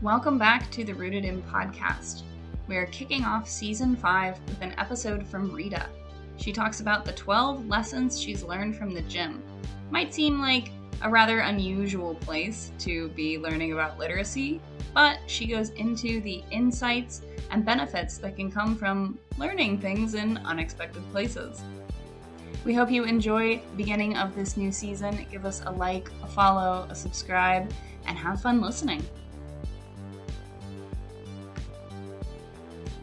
Welcome back to the Rooted In podcast. We are kicking off season 5 with an episode from Rita. She talks about the 12 lessons she's learned from the gym. Might seem like a rather unusual place to be learning about literacy, but she goes into the insights and benefits that can come from learning things in unexpected places. We hope you enjoy the beginning of this new season. Give us a like, a follow, a subscribe, and have fun listening.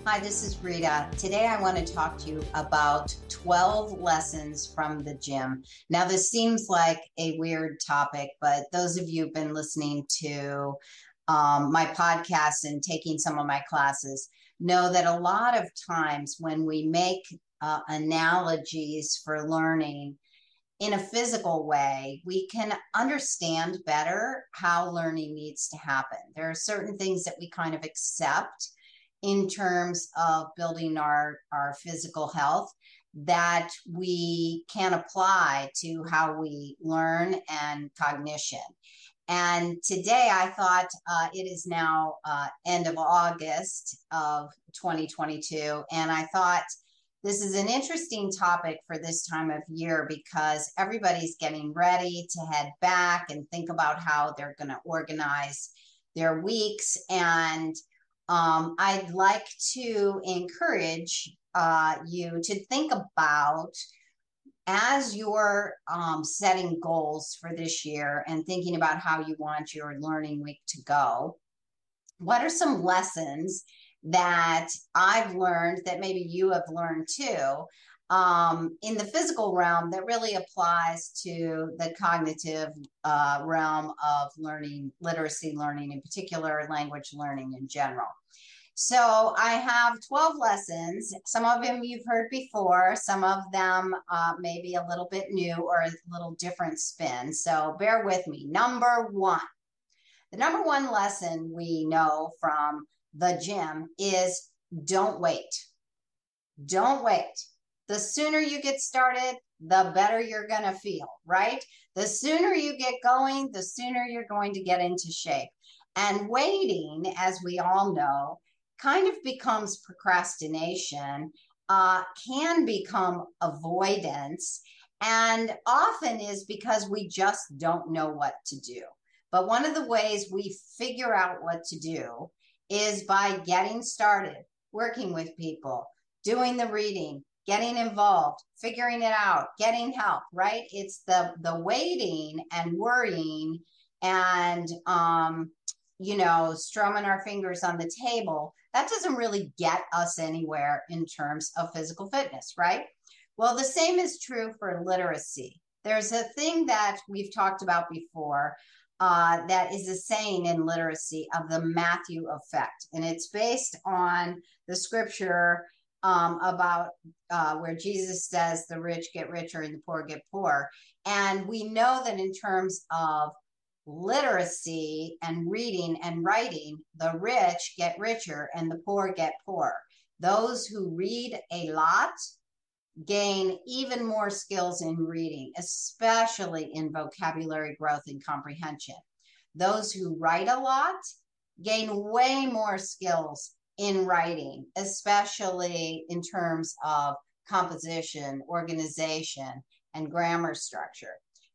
Hi, this is Rita. Today I want to talk to you about 12 lessons from the gym. Now, this seems like a weird topic, but those of you who've been listening to um, my podcast and taking some of my classes know that a lot of times when we make uh, analogies for learning in a physical way, we can understand better how learning needs to happen. There are certain things that we kind of accept in terms of building our, our physical health that we can apply to how we learn and cognition. And today I thought uh, it is now uh, end of August of 2022. And I thought this is an interesting topic for this time of year because everybody's getting ready to head back and think about how they're going to organize their weeks. And um, I'd like to encourage uh, you to think about as you're um, setting goals for this year and thinking about how you want your learning week to go, what are some lessons that I've learned that maybe you have learned too um, in the physical realm that really applies to the cognitive uh, realm of learning, literacy learning in particular, language learning in general. So I have 12 lessons. Some of them you've heard before, some of them uh, maybe a little bit new or a little different spin. So bear with me. Number one. The number one lesson we know from the gym is don't wait. Don't wait. The sooner you get started, the better you're going to feel, right? The sooner you get going, the sooner you're going to get into shape. And waiting, as we all know, kind of becomes procrastination, uh, can become avoidance, and often is because we just don't know what to do. But one of the ways we figure out what to do is by getting started, working with people, doing the reading, getting involved, figuring it out, getting help, right? It's the the waiting and worrying and um you know, strumming our fingers on the table, that doesn't really get us anywhere in terms of physical fitness, right? Well, the same is true for literacy. There's a thing that we've talked about before uh, that is a saying in literacy of the Matthew effect. And it's based on the scripture um, about uh, where Jesus says the rich get richer and the poor get poor. And we know that in terms of literacy and reading and writing, the rich get richer and the poor get poor. Those who read a lot gain even more skills in reading, especially in vocabulary growth and comprehension. Those who write a lot gain way more skills in writing, especially in terms of composition, organization, and grammar structure.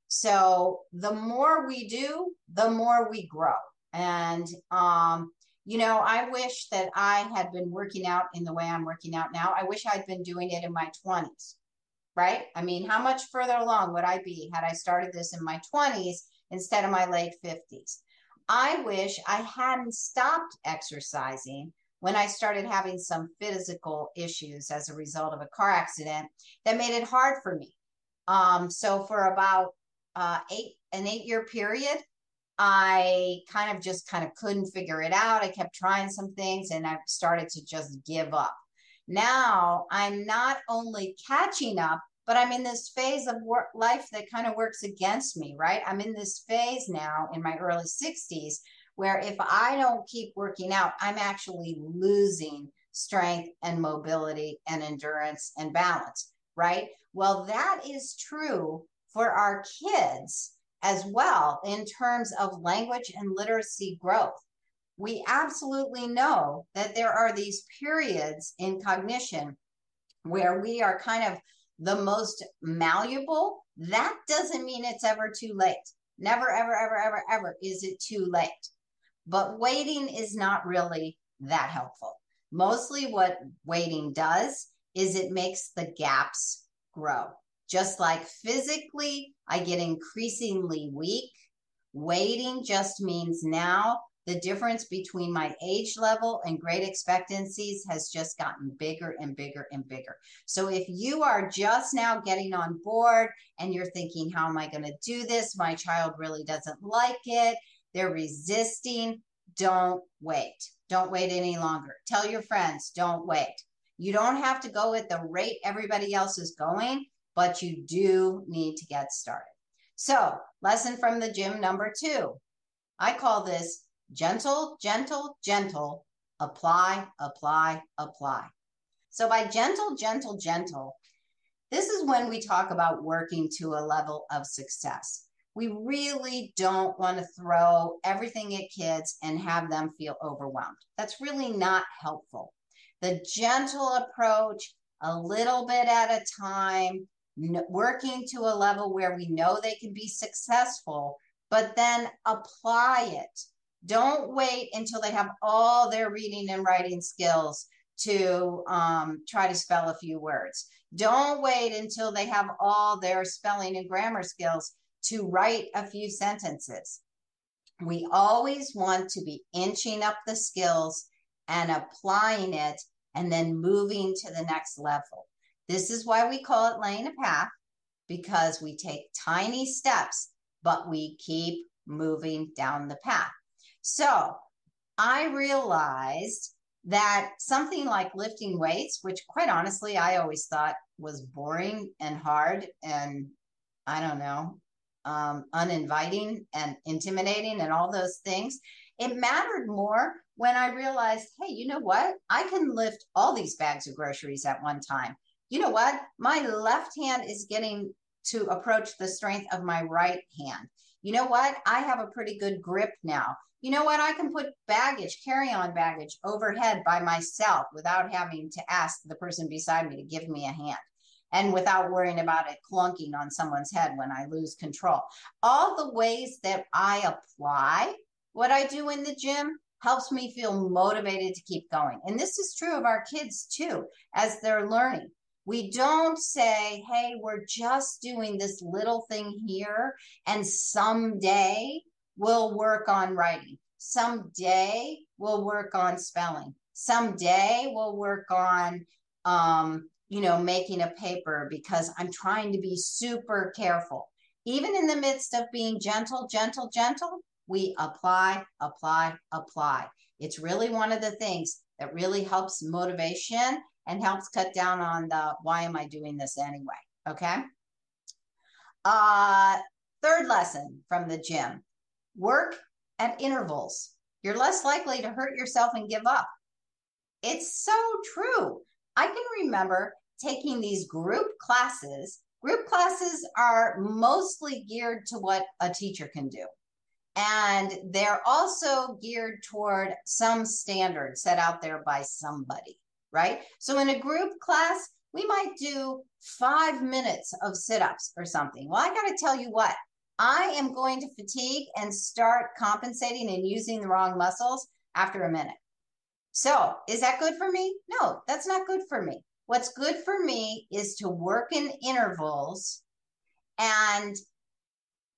So the more we do, the more we grow. And, um, you know, I wish that I had been working out in the way I'm working out now. I wish I'd been doing it in my 20s, right? I mean, how much further along would I be had I started this in my 20s instead of my late 50s? I wish I hadn't stopped exercising when I started having some physical issues as a result of a car accident that made it hard for me. Um, so for about uh, eight an eight year period, I kind of just kind of couldn't figure it out. I kept trying some things and I started to just give up. Now I'm not only catching up, but I'm in this phase of work life that kind of works against me, right? I'm in this phase now in my early 60s where if I don't keep working out, I'm actually losing strength and mobility and endurance and balance, right? Well, that is true for our kids as well in terms of language and literacy growth. we absolutely know that there are these periods in cognition where we are kind of the most malleable. That doesn't mean it's ever too late. Never, ever, ever, ever, ever is it too late. But waiting is not really that helpful. Mostly what waiting does is it makes the gaps grow. Just like physically, I get increasingly weak. Waiting just means now the difference between my age level and great expectancies has just gotten bigger and bigger and bigger. So if you are just now getting on board and you're thinking, how am I going to do this? My child really doesn't like it. They're resisting. Don't wait. Don't wait any longer. Tell your friends, don't wait. You don't have to go at the rate everybody else is going, but you do need to get started. So, lesson from the gym number two. I call this gentle, gentle, gentle, apply, apply, apply. So, by gentle, gentle, gentle, this is when we talk about working to a level of success. We really don't want to throw everything at kids and have them feel overwhelmed. That's really not helpful. The gentle approach, a little bit at a time, working to a level where we know they can be successful, but then apply it. Don't wait until they have all their reading and writing skills to um, try to spell a few words. Don't wait until they have all their spelling and grammar skills to write a few sentences. We always want to be inching up the skills and applying it and then moving to the next level. This is why we call it laying a path because we take tiny steps, but we keep moving down the path. So I realized that something like lifting weights, which quite honestly, I always thought was boring and hard and I don't know, um, uninviting and intimidating and all those things. It mattered more when I realized, hey, you know what? I can lift all these bags of groceries at one time. You know what? My left hand is getting to approach the strength of my right hand. You know what? I have a pretty good grip now. You know what? I can put baggage, carry on baggage overhead by myself without having to ask the person beside me to give me a hand and without worrying about it clunking on someone's head when I lose control. All the ways that I apply what I do in the gym helps me feel motivated to keep going. And this is true of our kids too, as they're learning. We don't say, hey, we're just doing this little thing here, and someday we'll work on writing. Someday we'll work on spelling. Someday we'll work on um, you know, making a paper because I'm trying to be super careful. Even in the midst of being gentle, gentle, gentle, we apply, apply, apply. It's really one of the things that really helps motivation and helps cut down on the why am I doing this anyway? Okay. Uh, third lesson from the gym work at intervals. You're less likely to hurt yourself and give up. It's so true. I can remember taking these group classes. Group classes are mostly geared to what a teacher can do. And they're also geared toward some standard set out there by somebody, right? So in a group class, we might do five minutes of sit ups or something. Well, I got to tell you what, I am going to fatigue and start compensating and using the wrong muscles after a minute. So, is that good for me? No, that's not good for me. What's good for me is to work in intervals and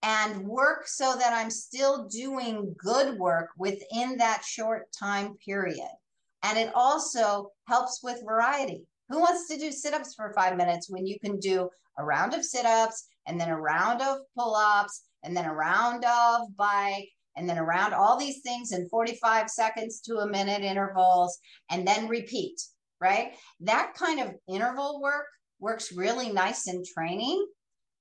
and work so that I'm still doing good work within that short time period. And it also helps with variety. Who wants to do sit ups for five minutes when you can do a round of sit ups and then a round of pull ups and then a round of bike and then around all these things in 45 seconds to a minute intervals and then repeat? right? That kind of interval work works really nice in training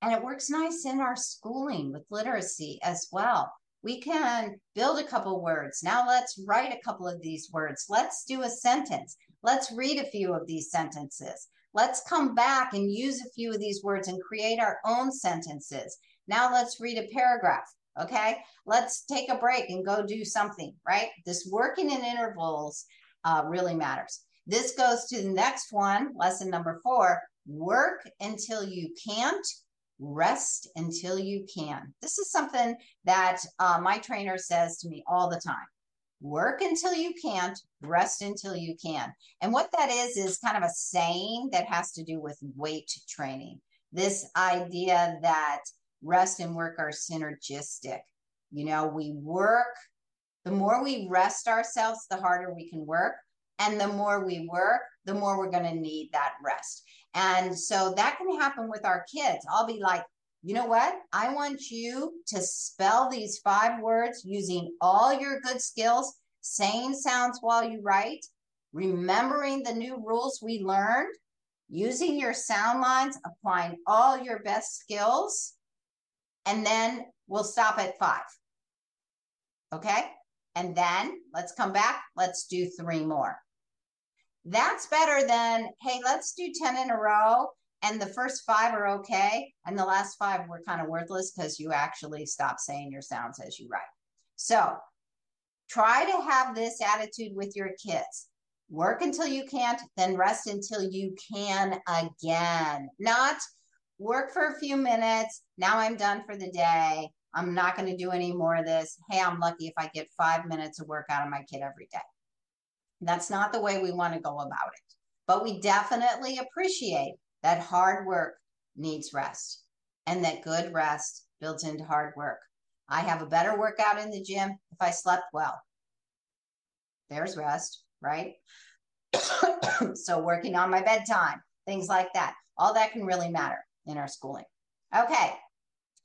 and it works nice in our schooling with literacy as well. We can build a couple words. Now let's write a couple of these words. Let's do a sentence. Let's read a few of these sentences. Let's come back and use a few of these words and create our own sentences. Now let's read a paragraph. Okay. Let's take a break and go do something, right? This working in intervals uh, really matters. This goes to the next one, lesson number four work until you can't, rest until you can. This is something that uh, my trainer says to me all the time work until you can't, rest until you can. And what that is, is kind of a saying that has to do with weight training. This idea that rest and work are synergistic. You know, we work, the more we rest ourselves, the harder we can work. And the more we work, the more we're going to need that rest. And so that can happen with our kids. I'll be like, you know what? I want you to spell these five words using all your good skills, saying sounds while you write, remembering the new rules we learned, using your sound lines, applying all your best skills, and then we'll stop at five. Okay? And then let's come back. Let's do three more. That's better than, hey, let's do 10 in a row. And the first five are okay. And the last five were kind of worthless because you actually stop saying your sounds as you write. So try to have this attitude with your kids. Work until you can't, then rest until you can again. Not work for a few minutes. Now I'm done for the day. I'm not going to do any more of this. Hey, I'm lucky if I get five minutes of work out of my kid every day. That's not the way we want to go about it. But we definitely appreciate that hard work needs rest and that good rest builds into hard work. I have a better workout in the gym if I slept well. There's rest, right? so, working on my bedtime, things like that, all that can really matter in our schooling. Okay,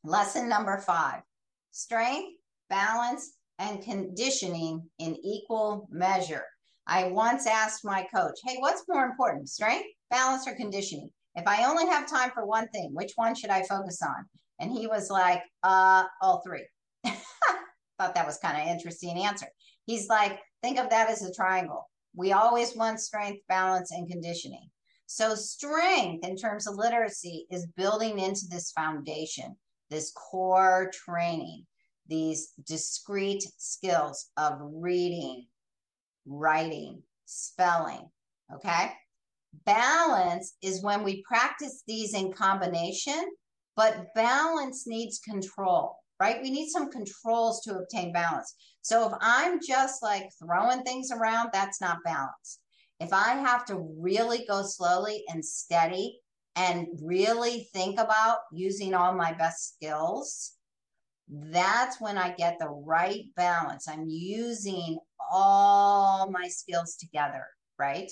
lesson number five strength, balance, and conditioning in equal measure. I once asked my coach, hey, what's more important, strength, balance, or conditioning? If I only have time for one thing, which one should I focus on? And he was like, uh, all three. Thought that was kind of interesting answer. He's like, think of that as a triangle. We always want strength, balance, and conditioning. So, strength in terms of literacy is building into this foundation, this core training, these discrete skills of reading, writing, spelling. Okay. Balance is when we practice these in combination, but balance needs control, right? We need some controls to obtain balance. So if I'm just like throwing things around, that's not balance. If I have to really go slowly and steady and really think about using all my best skills, that's when I get the right balance. I'm using all my skills together, right?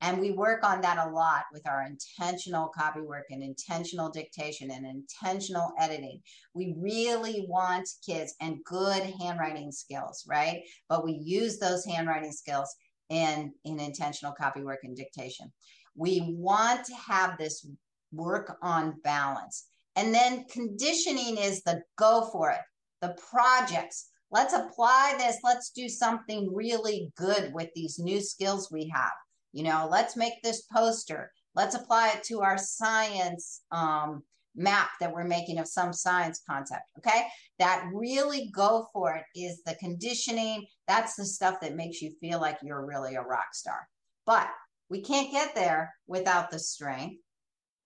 And we work on that a lot with our intentional copy work and intentional dictation and intentional editing. We really want kids and good handwriting skills, right? But we use those handwriting skills in, in intentional copy work and dictation. We want to have this work on balance. And then conditioning is the go for it, the projects. Let's apply this. Let's do something really good with these new skills we have. You know, let's make this poster. Let's apply it to our science um, map that we're making of some science concept. Okay. That really go for it is the conditioning. That's the stuff that makes you feel like you're really a rock star. But we can't get there without the strength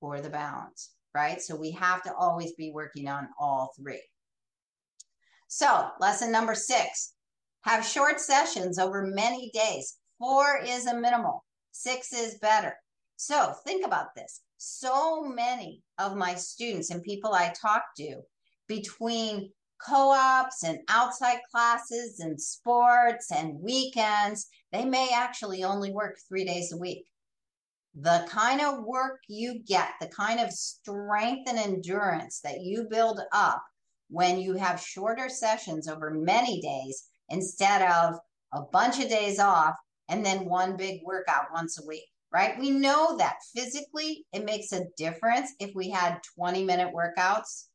or the balance right? So we have to always be working on all three. So, lesson number six have short sessions over many days. Four is a minimal, six is better. So, think about this. So many of my students and people I talk to between co ops and outside classes and sports and weekends, they may actually only work three days a week. The kind of work you get, the kind of strength and endurance that you build up when you have shorter sessions over many days instead of a bunch of days off and then one big workout once a week, right? We know that physically it makes a difference if we had 20 minute workouts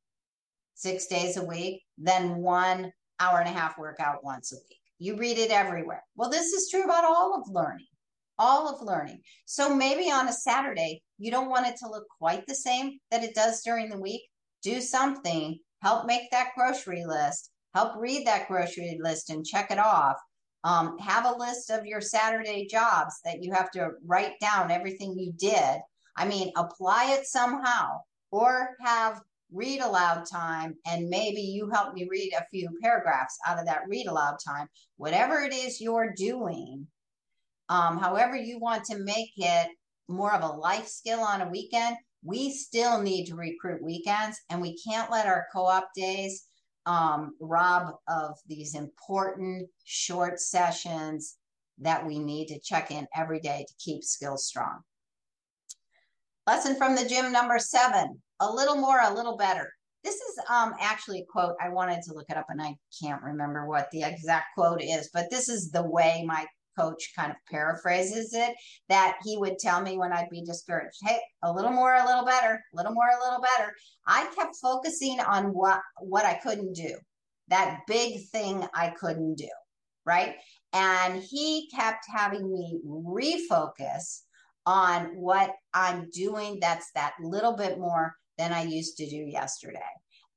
six days a week than one hour and a half workout once a week. You read it everywhere. Well, this is true about all of learning all of learning. So maybe on a Saturday, you don't want it to look quite the same that it does during the week. Do something, help make that grocery list, help read that grocery list and check it off. Um, have a list of your Saturday jobs that you have to write down everything you did. I mean, apply it somehow or have read aloud time and maybe you help me read a few paragraphs out of that read aloud time. Whatever it is you're doing, um, however you want to make it more of a life skill on a weekend, we still need to recruit weekends and we can't let our co-op days um, rob of these important short sessions that we need to check in every day to keep skills strong. Lesson from the gym number seven, a little more, a little better. This is um, actually a quote. I wanted to look it up and I can't remember what the exact quote is, but this is the way my coach kind of paraphrases it that he would tell me when I'd be discouraged hey a little more a little better a little more a little better. I kept focusing on what what I couldn't do that big thing I couldn't do right? And he kept having me refocus on what I'm doing that's that little bit more than I used to do yesterday.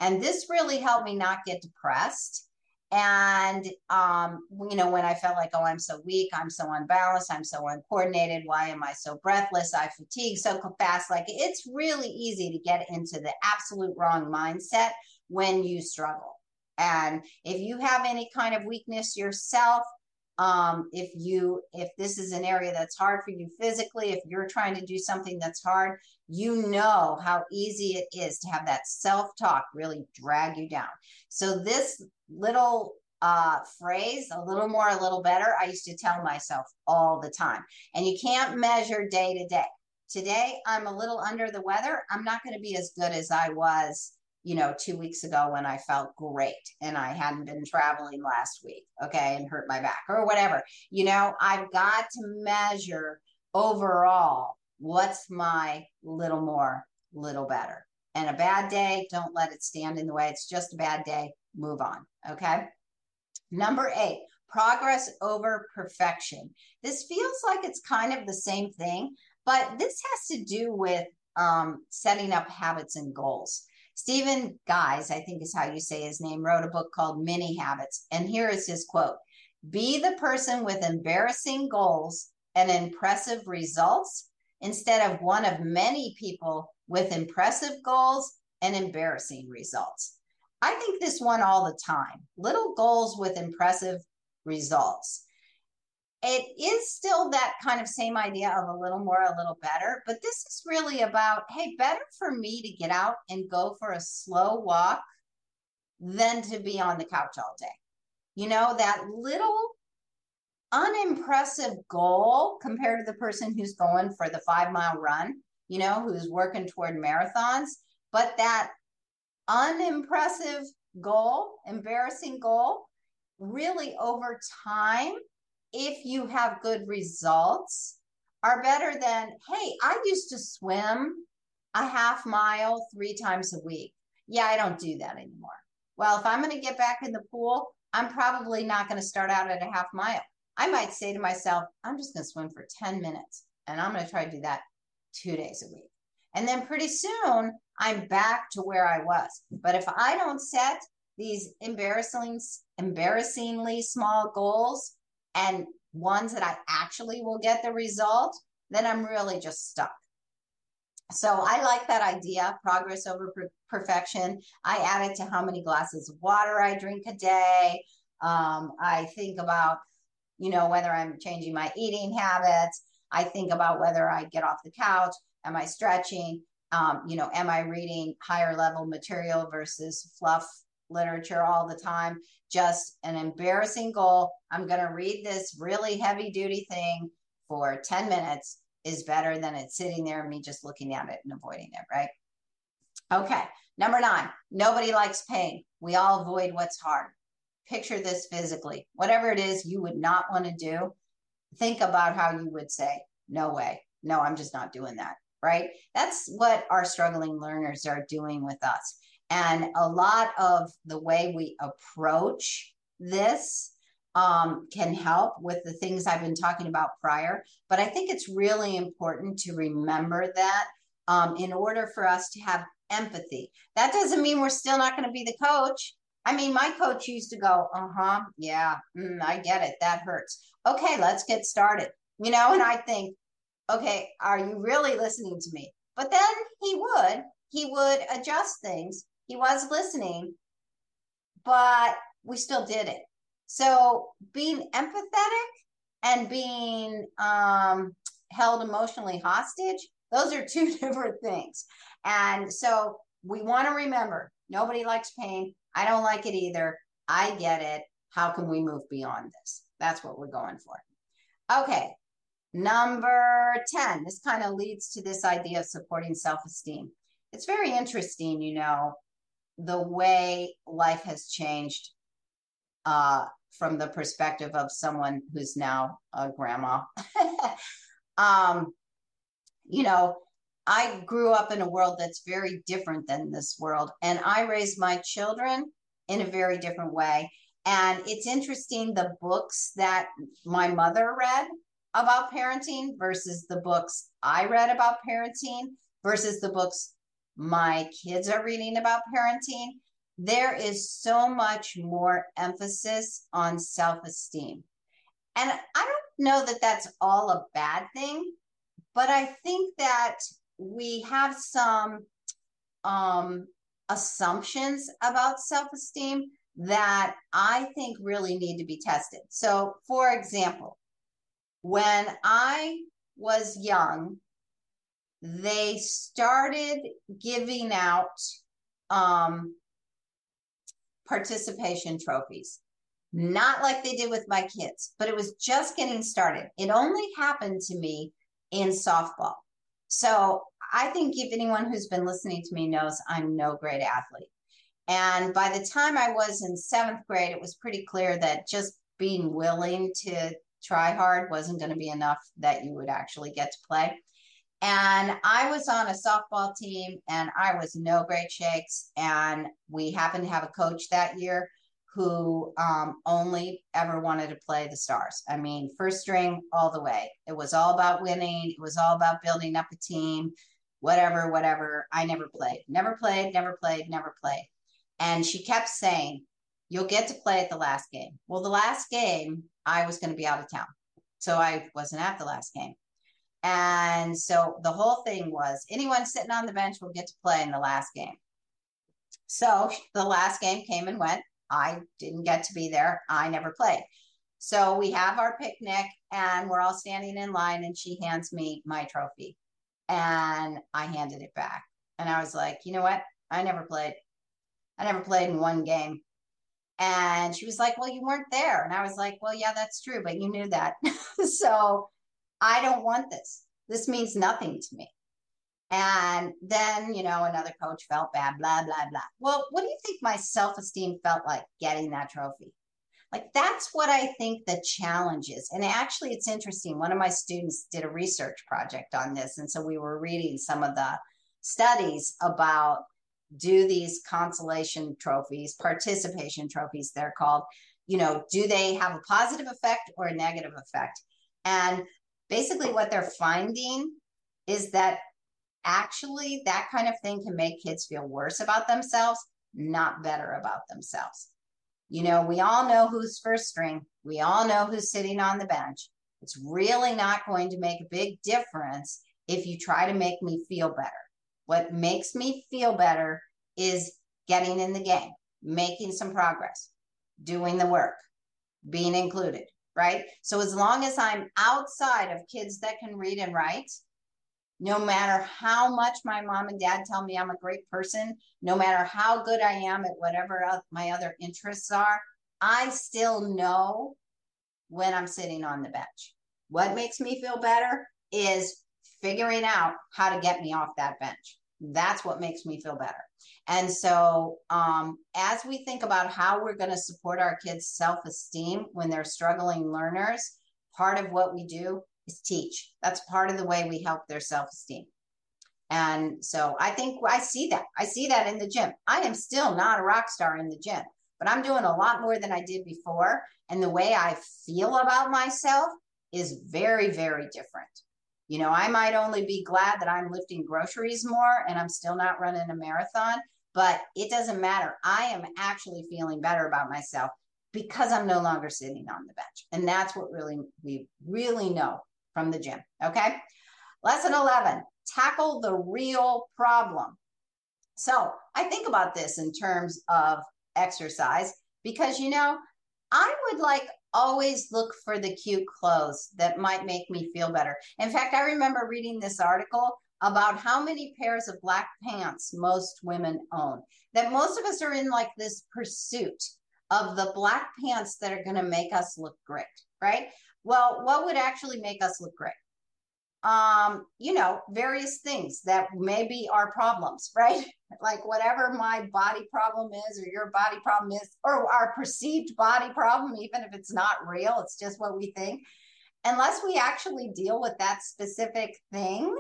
And this really helped me not get depressed and, um, you know, when I felt like, oh, I'm so weak, I'm so unbalanced, I'm so uncoordinated, why am I so breathless? I fatigue so fast. Like it's really easy to get into the absolute wrong mindset when you struggle. And if you have any kind of weakness yourself, um, if you if this is an area that's hard for you physically if you're trying to do something that's hard you know how easy it is to have that self-talk really drag you down. So this little uh, phrase a little more a little better i used to tell myself all the time. And you can't measure day to day. Today i'm a little under the weather. I'm not going to be as good as i was you know, two weeks ago when I felt great and I hadn't been traveling last week, okay, and hurt my back or whatever. You know, I've got to measure overall what's my little more, little better. And a bad day, don't let it stand in the way. It's just a bad day. Move on, okay? Number eight, progress over perfection. This feels like it's kind of the same thing, but this has to do with um, setting up habits and goals. Stephen Guise, I think is how you say his name, wrote a book called Mini Habits. And here is his quote Be the person with embarrassing goals and impressive results instead of one of many people with impressive goals and embarrassing results. I think this one all the time little goals with impressive results it is still that kind of same idea of a little more, a little better. But this is really about hey, better for me to get out and go for a slow walk than to be on the couch all day. You know, that little unimpressive goal compared to the person who's going for the five mile run, you know, who's working toward marathons. But that unimpressive goal, embarrassing goal, really over time if you have good results are better than, hey, I used to swim a half mile three times a week. Yeah, I don't do that anymore. Well, if I'm going to get back in the pool, I'm probably not going to start out at a half mile. I might say to myself, I'm just going to swim for 10 minutes and I'm going to try to do that two days a week. And then pretty soon I'm back to where I was. But if I don't set these embarrassing, embarrassingly small goals, and ones that I actually will get the result, then I'm really just stuck. So I like that idea, progress over per- perfection. I add it to how many glasses of water I drink a day. Um, I think about, you know, whether I'm changing my eating habits. I think about whether I get off the couch. Am I stretching? Um, you know, am I reading higher level material versus fluff literature all the time. Just an embarrassing goal. I'm going to read this really heavy duty thing for 10 minutes is better than it sitting there and me just looking at it and avoiding it, right? Okay. Number nine, nobody likes pain. We all avoid what's hard. Picture this physically. Whatever it is you would not want to do, think about how you would say, no way. No, I'm just not doing that, right? That's what our struggling learners are doing with us. And a lot of the way we approach this um, can help with the things I've been talking about prior. But I think it's really important to remember that um, in order for us to have empathy. That doesn't mean we're still not going to be the coach. I mean, my coach used to go, uh huh, yeah, mm, I get it. That hurts. Okay, let's get started. You know, and I think, okay, are you really listening to me? But then he would, he would adjust things. He was listening, but we still did it. So being empathetic and being um, held emotionally hostage, those are two different things. And so we want to remember nobody likes pain. I don't like it either. I get it. How can we move beyond this? That's what we're going for. Okay. Number 10. This kind of leads to this idea of supporting self esteem. It's very interesting, you know, the way life has changed uh, from the perspective of someone who's now a grandma. um, you know, I grew up in a world that's very different than this world, and I raised my children in a very different way. And it's interesting the books that my mother read about parenting versus the books I read about parenting versus the books my kids are reading about parenting. There is so much more emphasis on self esteem. And I don't know that that's all a bad thing, but I think that we have some um, assumptions about self esteem that I think really need to be tested. So, for example, when I was young, they started giving out um, participation trophies. Not like they did with my kids, but it was just getting started. It only happened to me in softball. So I think if anyone who's been listening to me knows I'm no great athlete. And by the time I was in seventh grade, it was pretty clear that just being willing to try hard wasn't going to be enough that you would actually get to play. And I was on a softball team and I was no great shakes. And we happened to have a coach that year who um, only ever wanted to play the stars. I mean, first string all the way. It was all about winning, it was all about building up a team, whatever, whatever. I never played, never played, never played, never played. And she kept saying, You'll get to play at the last game. Well, the last game, I was going to be out of town. So I wasn't at the last game. And so the whole thing was anyone sitting on the bench will get to play in the last game. So the last game came and went. I didn't get to be there. I never played. So we have our picnic and we're all standing in line and she hands me my trophy and I handed it back. And I was like, you know what? I never played. I never played in one game. And she was like, well, you weren't there. And I was like, well, yeah, that's true, but you knew that. so I don't want this. This means nothing to me. And then, you know, another coach felt bad, blah, blah, blah. Well, what do you think my self esteem felt like getting that trophy? Like, that's what I think the challenge is. And actually, it's interesting. One of my students did a research project on this. And so we were reading some of the studies about do these consolation trophies, participation trophies, they're called, you know, do they have a positive effect or a negative effect? And basically, what they're finding is that actually that kind of thing can make kids feel worse about themselves, not better about themselves. You know, we all know who's first string, we all know who's sitting on the bench. It's really not going to make a big difference if you try to make me feel better. What makes me feel better is getting in the game, making some progress, doing the work, being included, right? So as long as I'm outside of kids that can read and write, no matter how much my mom and dad tell me I'm a great person, no matter how good I am at whatever my other interests are, I still know when I'm sitting on the bench. What makes me feel better is figuring out how to get me off that bench. That's what makes me feel better. And so, um, as we think about how we're going to support our kids' self esteem when they're struggling learners, part of what we do is teach. That's part of the way we help their self esteem. And so I think I see that. I see that in the gym. I am still not a rock star in the gym, but I'm doing a lot more than I did before. And the way I feel about myself is very, very different. You know, I might only be glad that I'm lifting groceries more and I'm still not running a marathon, but it doesn't matter. I am actually feeling better about myself because I'm no longer sitting on the bench. And that's what really we really know from the gym. Okay. Lesson 11 tackle the real problem. So I think about this in terms of exercise because, you know, I would like always look for the cute clothes that might make me feel better. In fact, I remember reading this article about how many pairs of black pants most women own. That most of us are in like this pursuit of the black pants that are going to make us look great, right? Well, what would actually make us look great? Um, you know, various things that may be our problems, right? Like whatever my body problem is, or your body problem is, or our perceived body problem, even if it's not real, it's just what we think. Unless we actually deal with that specific thing,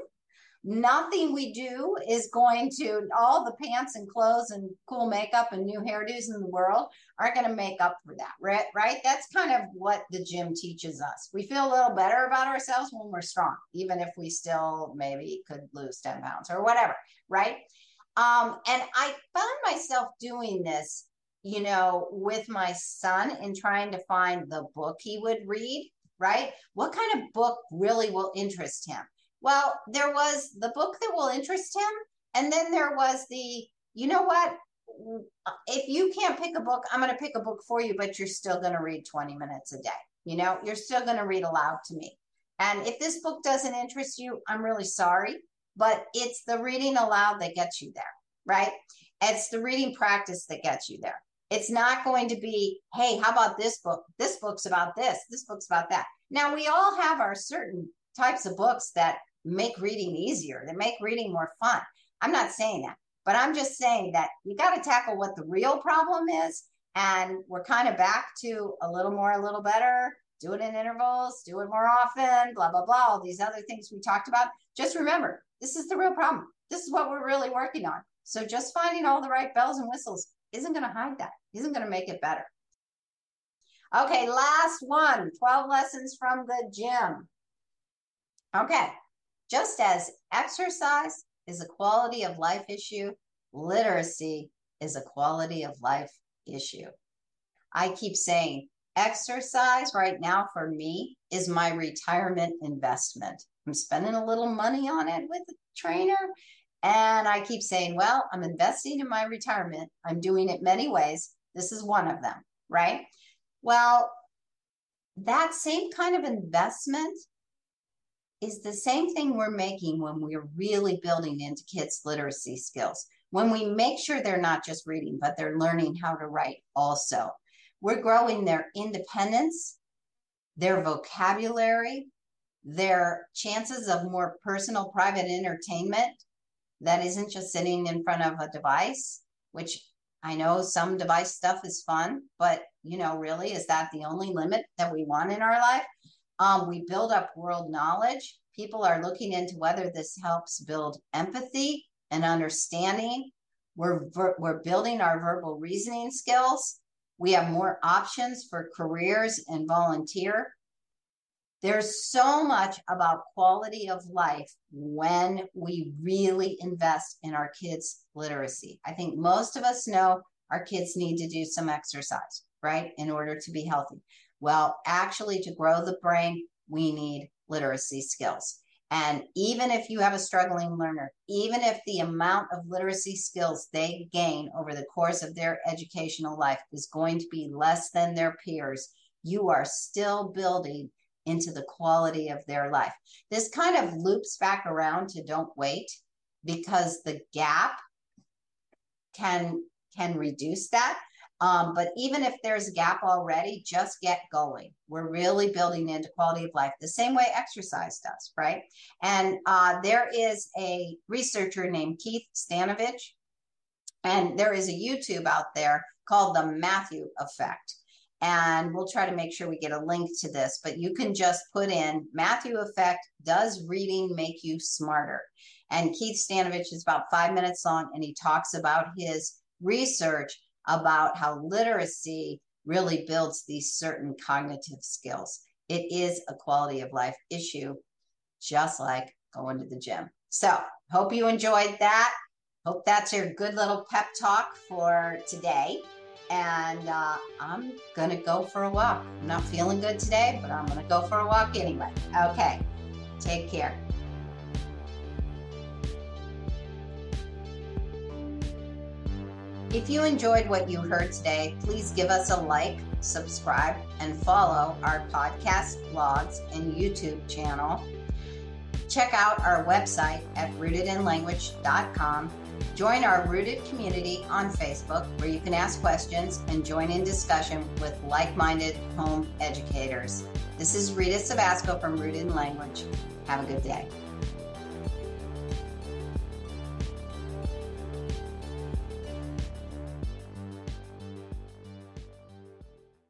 nothing we do is going to all the pants and clothes and cool makeup and new hairdos in the world aren't going to make up for that right right? That's kind of what the gym teaches us. We feel a little better about ourselves when we're strong even if we still maybe could lose 10 pounds or whatever right um and i found myself doing this you know with my son in trying to find the book he would read right what kind of book really will interest him well, there was the book that will interest him. And then there was the, you know what? If you can't pick a book, I'm going to pick a book for you, but you're still going to read 20 minutes a day. You know, you're still going to read aloud to me. And if this book doesn't interest you, I'm really sorry, but it's the reading aloud that gets you there, right? It's the reading practice that gets you there. It's not going to be, hey, how about this book? This book's about this. This book's about that. Now, we all have our certain types of books that make reading easier, that make reading more fun. I'm not saying that, but I'm just saying that you got to tackle what the real problem is. And we're kind of back to a little more, a little better, do it in intervals, do it more often, blah, blah, blah, all these other things we talked about. Just remember, this is the real problem. This is what we're really working on. So just finding all the right bells and whistles isn't going to hide that, isn't going to make it better. Okay, last one 12 lessons from the gym. Okay, just as exercise is a quality of life issue, literacy is a quality of life issue. I keep saying exercise right now for me is my retirement investment. I'm spending a little money on it with a trainer. And I keep saying, well, I'm investing in my retirement. I'm doing it many ways. This is one of them, right? Well, that same kind of investment is the same thing we're making when we're really building into kids' literacy skills. When we make sure they're not just reading, but they're learning how to write also. We're growing their independence, their vocabulary, their chances of more personal private entertainment that isn't just sitting in front of a device, which I know some device stuff is fun, but you know, really, is that the only limit that we want in our life? Um, we build up world knowledge. People are looking into whether this helps build empathy and understanding. We're, we're building our verbal reasoning skills. We have more options for careers and volunteer. There's so much about quality of life when we really invest in our kids' literacy. I think most of us know our kids need to do some exercise, right, in order to be healthy. Well, actually, to grow the brain, we need literacy skills. And even if you have a struggling learner, even if the amount of literacy skills they gain over the course of their educational life is going to be less than their peers, you are still building into the quality of their life. This kind of loops back around to don't wait because the gap can can reduce that um, but even if there's a gap already, just get going. We're really building into quality of life the same way exercise does, right? And uh, there is a researcher named Keith Stanovich, and there is a YouTube out there called the Matthew Effect. And we'll try to make sure we get a link to this, but you can just put in Matthew Effect Does Reading Make You Smarter? And Keith Stanovich is about five minutes long, and he talks about his research about how literacy really builds these certain cognitive skills. It is a quality of life issue, just like going to the gym. So, hope you enjoyed that. Hope that's your good little pep talk for today. And uh, I'm to go for a walk. I'm not feeling good today, but I'm to go for a walk anyway. Okay. Take care. If you enjoyed what you heard today, please give us a like, subscribe, and follow our podcast, blogs, and YouTube channel. Check out our website at rootedinlanguage.com. Join our Rooted community on Facebook where you can ask questions and join in discussion with like minded home educators. This is Rita Savasco from Rooted in Language. Have a good day.